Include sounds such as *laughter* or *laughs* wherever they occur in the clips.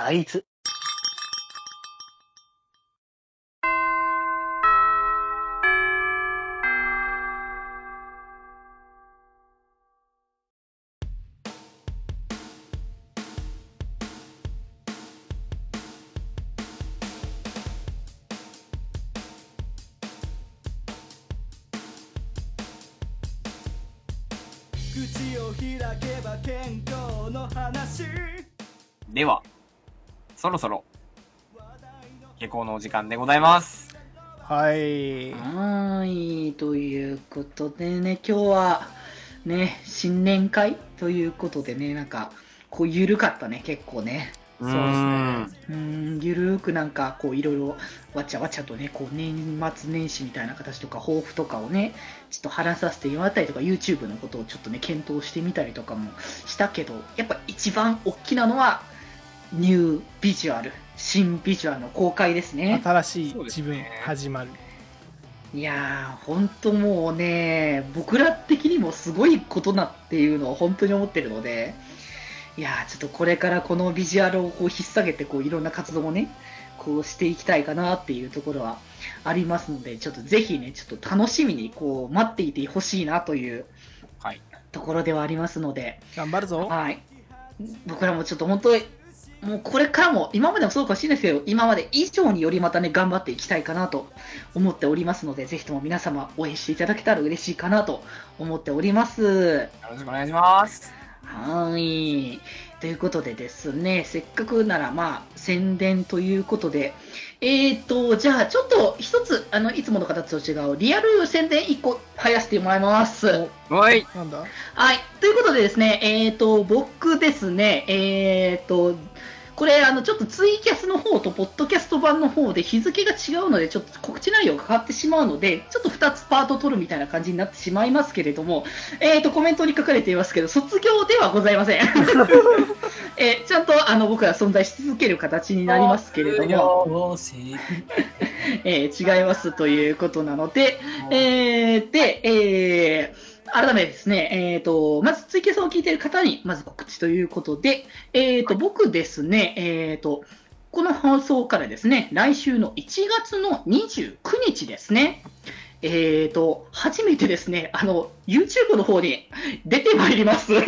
大豆。口を開けば健康の話では、そろそろ、下校のお時間でございます。はい。はーい、ということでね、今日は、ね、新年会ということでね、なんか、こう、ゆるかったね、結構ね。そうですねうーん、ゆるーくなんか、こう、いろいろ、わちゃわちゃとね、こう、年末年始みたいな形とか、抱負とかをね、ちょっと話させてもらったりとか、YouTube のことをちょっとね、検討してみたりとかもしたけど、やっぱ一番大きなのは、ニュービジュアル、新ビジュアルの公開ですね。新しい自分ね始まる。いやー、本当もうね、僕ら的にもすごいことなっていうのを本当に思ってるので、いやー、ちょっとこれからこのビジュアルをこう引っ提げて、こういろんな活動もね、こうしていきたいかなっていうところはありますので、ちょっとぜひね、ちょっと楽しみにこう待っていてほしいなというはい。ところではありますので、頑張るぞ。はい。僕らもちょっと本当に、もうこれからも、今までもそうかもしれないですけど、今まで以上によりまたね、頑張っていきたいかなと思っておりますので、ぜひとも皆様応援していただけたら嬉しいかなと思っております。よろしくお願いします。はい。ということでですね、せっかくならまあ、宣伝ということで、えーと、じゃあちょっと一つ、あの、いつもの形と違うリアル宣伝1個入らせてもらいます。はい。なんだ？はい。ということでですね、えっ、と、僕ですね、えっ、と、これ、あの、ちょっとツイキャスの方とポッドキャスト版の方で日付が違うので、ちょっと告知内容が変わってしまうので、ちょっと2つパート取るみたいな感じになってしまいますけれども、*laughs* えっ、と、コメントに書かれていますけど、卒業ではございません。*laughs* えーちゃんと、あの、僕は存在し続ける形になりますけれども、*laughs* えー違いますということなので、えーで、えー改めてですね、えっ、と、まずツイキャスを聞いている方に、まず告知ということで、えっ、と、僕ですね、えっ、と、この放送からですね、来週の1月の29日ですね、えっ、と、初めてですね、あの、YouTube の方に出てまいります。え？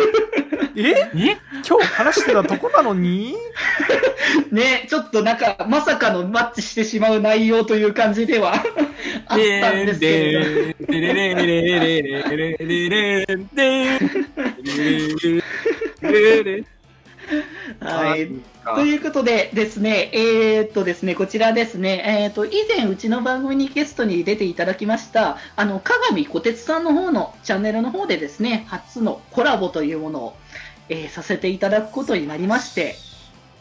え？今日話してたとこなのに？*laughs* ね、ちょっとなんか、まさかのマッチしてしまう内容という感じではあったんですけれど。*laughs* はい。ということでですね、えーっとですね、こちらですね、えーっと、以前うちの番組にゲストに出ていただきました、あの、鏡小鉄さんの方のチャンネルの方でですね、初のコラボというものを、えーさせていただくことになりまして、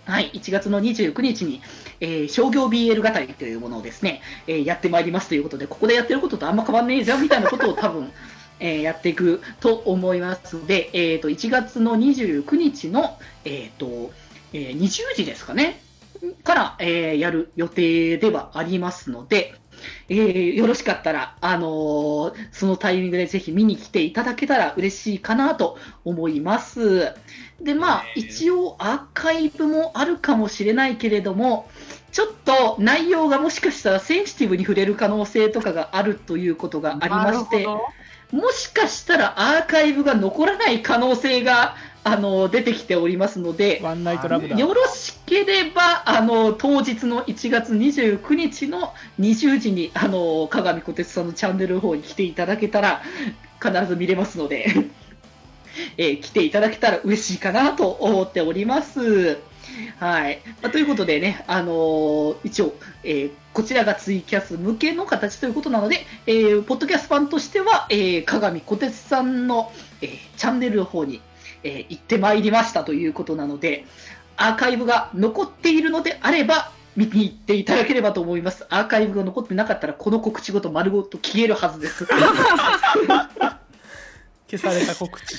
はい、1月の29日に、えー商業 BL 語りというものをですね、えーやってまいりますということで、ここでやってることとあんま変わんねえじゃんみたいなことを多分、えーやっていくと思いますので、えー、と1月の29日の、えーとえー20時ですかね、から、えーやる予定ではありますので、えーよろしかったら、あのーそのタイミングでぜひ見に来ていただけたら嬉しいかなと思います。で、まあ、一応アーカイブもあるかもしれないけれども、ちょっと内容がもしかしたらセンシティブに触れる可能性とかがあるということがありまして、もしかしたらアーカイブが残らない可能性があの出てきておりますので、ワンナイトラブだ。よろしければ、あの、当日の1月29日の20時に、あの、鏡小鉄さんのチャンネルの方に来ていただけたら、必ず見れますので、*laughs* えー来ていただけたら嬉しいかなと思っております。はい。まあということでね、あのー一応、えーこちらがツイキャス向けの形ということなので、えーポッドキャスト版としては、えー、鏡小鉄さんの、えーチャンネルの方に、えー行ってまいりましたということなので、アーカイブが残っているのであれば、見に行っていただければと思います。アーカイブが残ってなかったら、この告知ごと丸ごと消えるはずです。*laughs* 消された告知。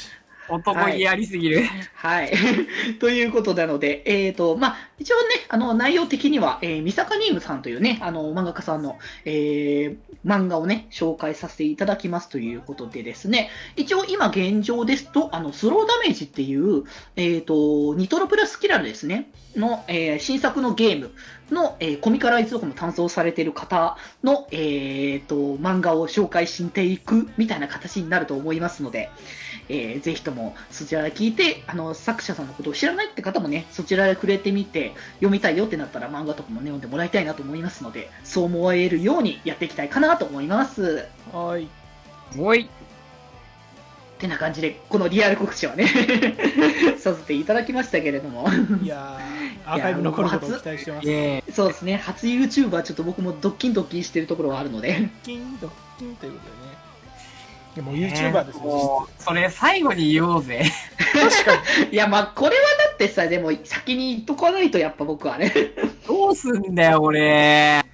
男気ありすぎる。はい。*laughs* ということなので、えっ、と、まあ、一応ね、あの、内容的には、えー、三坂ニームさんというね、あの、漫画家さんの、えー、漫画をね、紹介させていただきますということでですね、一応今現状ですと、あの、スローダメージっていう、えっ、と、ニトロプラスキラルですね、の、えー新作のゲームの、えーコミカライズとかも担当されている方の、えっ、と、漫画を紹介していくみたいな形になると思いますので、えーぜひともそちらで聞いて、あの、作者さんのことを知らないって方もね、そちらで触れてみて、読みたいよってなったら漫画とかもね、読んでもらいたいなと思いますので、そう思えるようにやっていきたいかなと思います。はい。おい。ってな感じで、このリアル告知はね、*laughs* させていただきましたけれども。いやー、アーカイブ残ることを期待してます。そうですね、初 YouTuber ちょっと僕もドッキンドッキンしてるところはあるので。キンドッキンということでね。いやも。YouTuber ですよ、もうそれ最後に言おうぜ。実質確かに。*laughs* いや、まあ、これはだってさ、でも先に言っとかないとやっぱ僕はね。どうすんだよ、俺。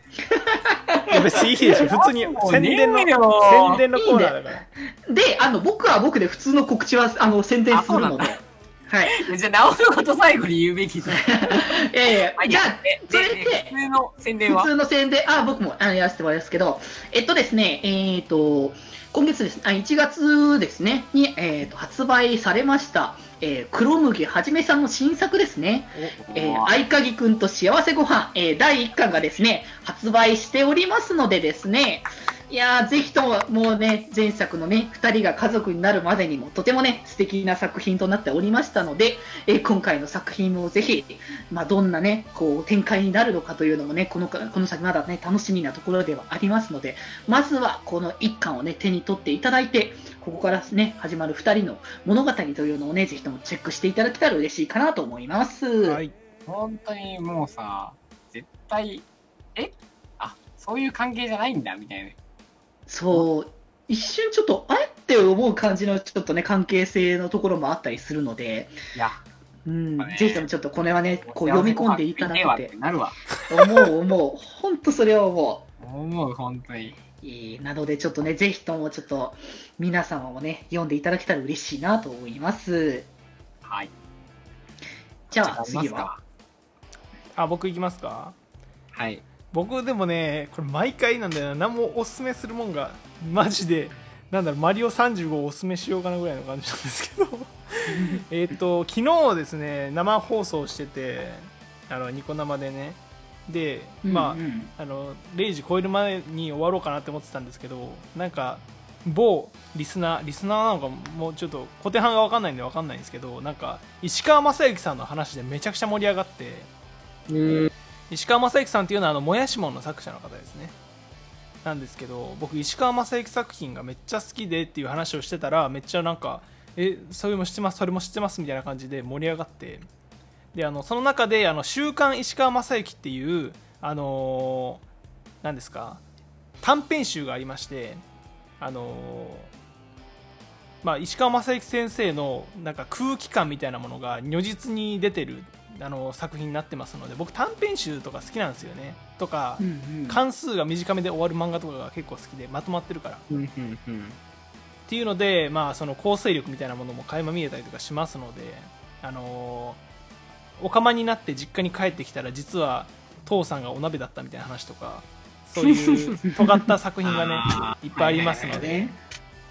いや別にいいでしょ。普通に宣伝の、宣伝のコーナーだから。で、あの、僕は僕で普通の告知は、あの、宣伝するので。はい。*laughs* じゃあ、直のこと最後に言うべきじゃん。*laughs* いやい *laughs* じゃあ、でそれ普通の宣伝は？普通の宣伝、あ、僕もあのやらせてもらいますけど、えっとですね、えっ、と、今月です、あ、1月ですね、に、えっ、と、発売されました、えー、黒麦はじめさんの新作ですね、えー、合鍵くんと幸せご飯、えー、第1巻がですね、発売しておりますのでですね、いやー、ぜひとも、もうね、前作のね、二人が家族になるまでにも、とてもね、素敵な作品となっておりましたので、えー今回の作品もぜひ、まあ、どんなね、こう、展開になるのかというのもね、この、この先まだね、楽しみなところではありますので、まずは、この一巻をね、手に取っていただいて、ここからね、始まる二人の物語というのをね、ぜひともチェックしていただけたら嬉しいかなと思います。はい。本当にもうさ、絶対、え？あ、そういう関係じゃないんだ、みたいな。そう、一瞬ちょっと、あれって思う感じのちょっとね、関係性のところもあったりするので、いや、うん、ねぜひともちょっとこれはね、こう読み込んでいただいてなるわ。思う思う、本当それは思思う、本当に。う。いいなので、ちょっとね、ぜひともちょっと、皆様もね、読んでいただけたら嬉しいなと思います。はい。じゃあ、じゃあ次は？あ、僕行きますかはい。僕でもね、これ毎回なんだよな。何もおすすめするもんが、マジで、なんだろう、マリオ35をおすすめしようかなぐらいの感じなんですけど。*laughs* えっと、昨日ですね、生放送してて、あの、ニコ生でね。で、まあ、うんうんあの0時超える前に終わろうかなって思ってたんですけどなんか某リスナーリスナーなのかもうちょっと小手半が分かんないんで分かんないんですけどなんか石川雅之さんの話でめちゃくちゃ盛り上がってうん。石川雅之さんっていうのはあのもやしもんの作者の方ですね。なんですけど僕石川雅之作品がめっちゃ好きでっていう話をしてたらめっちゃなんかえそれも知ってますそれも知ってますみたいな感じで盛り上がって。であのその中で「あの週刊石川雅之」っていうあのー何ですか短編集がありましてあのーまあ、石川雅之先生のなんか空気感みたいなものが如実に出てるあの作品になってますので僕短編集とか好きなんですよねとかうんうん関数が短めで終わる漫画とかが結構好きでまとまってるからっうん、うん、うん。ていうので、まあ、その構成力みたいなものも垣間見えたりとかしますので、あのーお釜になって実家に帰ってきたら実は父さんがお鍋だったみたいな話とかそういう尖った作品がね *laughs* あいっぱいありますので、ね。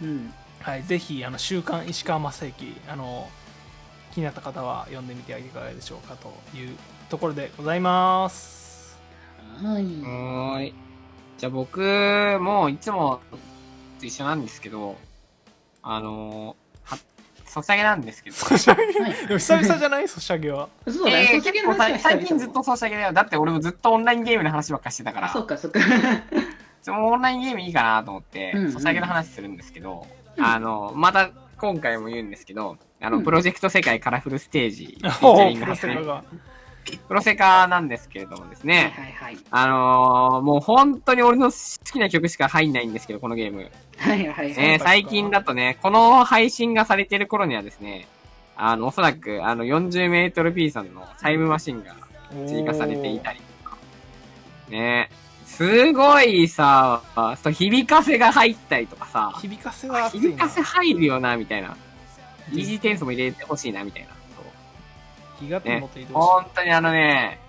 うん。はい、ぜひあの週刊石川正幸あの気になった方は読んでみてはいかがでしょうかというところでございますはい。はーい。じゃあ僕もいつもと一緒なんですけど、あのー、は、ソシャゲなんですけど。ソシャゲ？はいでも久々じゃない？ソシャゲはそうだね、えーソシャゲ結構の話は最近ずっとソシャゲだよ。だって俺もずっとオンラインゲームの話ばっかしてたかあ、ら、そっかそっか。ちょオンラインゲームいいかなと思ってうんうん、ソシャゲの話するんですけど、うんあの、また今回も言うんですけど、あの、うん。プロジェクト世界カラフルステージ、*laughs* フィーチが。プロセカなんですけれどもですはいね、はいはい。あのー、もう本当に俺の好きな曲しか入んないんですけど、このゲーム。はいはいはい。ね、最近だとね、この配信がされてる頃にはですね、あの、おそらく、あの、40メートル P さんのタイムマシンが追加されていたりとか、ね、すごいさ、そう響かせが入ったりとかさ、響かせは熱いな。響かせ入るよな、みたいな。イージー転送も入れてほしいな、みたいな。ギガテンもっと移動本当にあのね、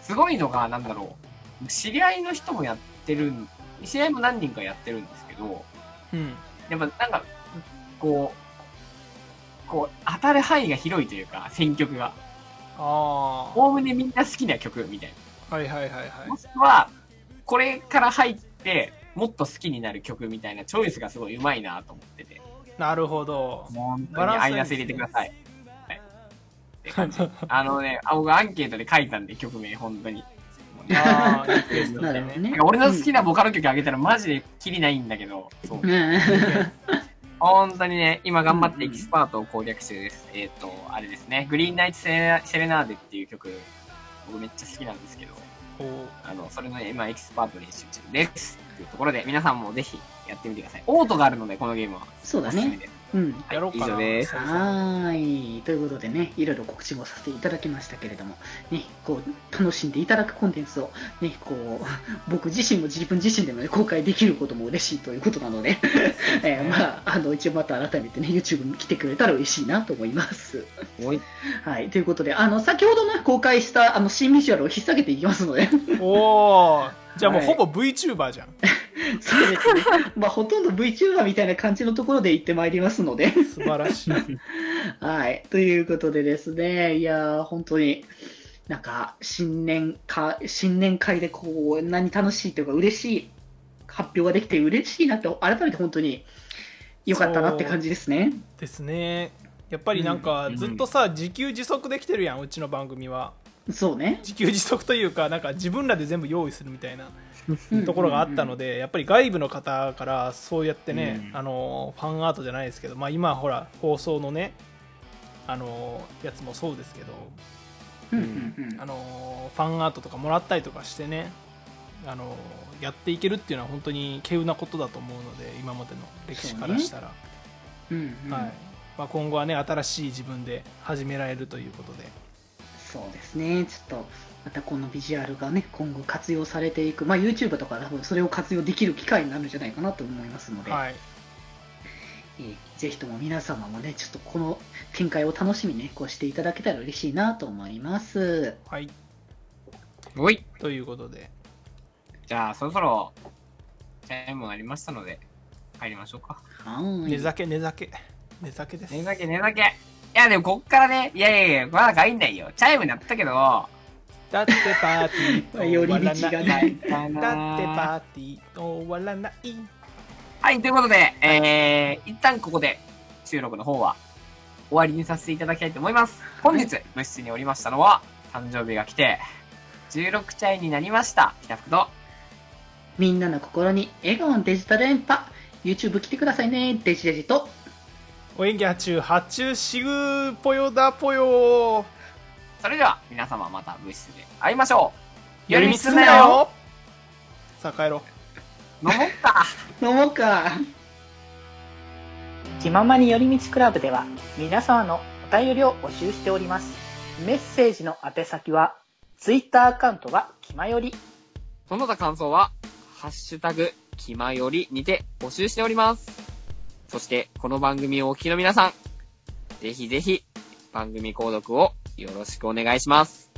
すごいのが、なんだろう。知り合いの人もやってるん、知り合いも何人かやってるんですけど、うん。やっぱなんか、こう、こう、当たる範囲が広いというか、選曲が。ああ。はおおむねみんな好きな曲みたいいはいはいはな。もしくは、これから入って、もっと好きになる曲みたいなチョイスがすごい上手いなと思ってて。い。なるほど。本当バランスにアイナス入れてください。はい。って感じ。*laughs* あのね、あ僕アンケートで書いたんで、曲名、本当に。ああ、リクエストなるほどね俺の好きなボカロ曲あげたらマジでキリないんだけど、そう。うん *laughs* 本当にね、今頑張ってエキスパートを攻略中です。えっ、と、あれですね、グリーンナイトセレナセレナーデっていう曲、僕めっちゃ好きなんですけど、あの、それのね今エキスパート練習中です。というところで、皆さんもぜひやってみてください。オートがあるので、このゲームは。そうだね。うん。はいやろうかすはーい。ということでね、いろいろ告知もさせていただきましたけれども、ね、こう、楽しんでいただくコンテンツを、ね、こう、*laughs* 僕自身も自分自身でも、ね、公開できることも嬉しいということなので、*laughs* えーまあ、あの、一応また改めてね、YouTube に来てくれたら嬉しいなと思います。おい。はい。ということで、あの、先ほどね、公開した、あの、新ビジュアルを引っ提げていきますので、おー。じゃあもうはいほぼ VTuber じゃん。*laughs* そうですね。まあ、ほとんど VTuber みたいな感じのところで行ってまいりますので、素晴らしい。*laughs* はい。ということでですね、いやー、本当に、なんか、新年か、新年会でこう、何楽しいというか、嬉しい発表ができて嬉しいなって、改めて本当に良かったなって感じですね。ですね。やっぱりなんかうんずっとさ、自給自足できてるやん、うちの番組は。そうね。自給自足というか、なんか自分らで全部用意するみたいなうん。ところがあったので、やっぱり外部の方からそうやってね、うん。あのファンアートじゃないですけど、まあ、今ほら放送のねあのやつもそうですけどうん。うん。うんあのファンアートとかもらったりとかしてねあのやっていけるっていうのは本当に稀有なことだと思うので今までの歴史からしたら、うんうん。はい。まあ、今後はね新しい自分で始められるということでそうですね。ちょっと、またこのビジュアルがね、今後活用されていく、まあ、YouTube とか多分それを活用できる機会になるんじゃないかなと思いますので、はいえーぜひとも皆様もね、ちょっとこの展開を楽しみにね、こうしていただけたら嬉しいなと思います。はいおい。ということでじゃあ、そろそろ、チャイムがありましたので、帰りましょうか。はーい。寝酒寝酒寝酒です寝酒、寝酒。いや、でもこっからね、いやいやいや、まだ帰んないよ。チャイム鳴ったけど、だってパーティーと *laughs* 終わらないだってパーティーと終わらないはい、ということで、えー、一旦ここで収録の方は終わりにさせていただきたいと思います。本日、部室におりましたのは、誕生日が来て、16歳になりました。北福と、みんなの心に笑顔のデジタル連覇。YouTube 来てくださいね、デジデジと。お演技発注発注しぐぽよだぽよそれでは皆様また部室で会いましょう。寄り道すんなよさあ帰ろう飲もっか。*laughs* 飲もうか。気ままに寄り道クラブでは皆様のお便りを募集しております。メッセージの宛先は Twitter アカウントが気まより。その他感想は、ハッシュタグ、気まよりにて募集しております。そして、この番組をお聞きの皆さん、ぜひぜひ、番組購読をよろしくお願いします。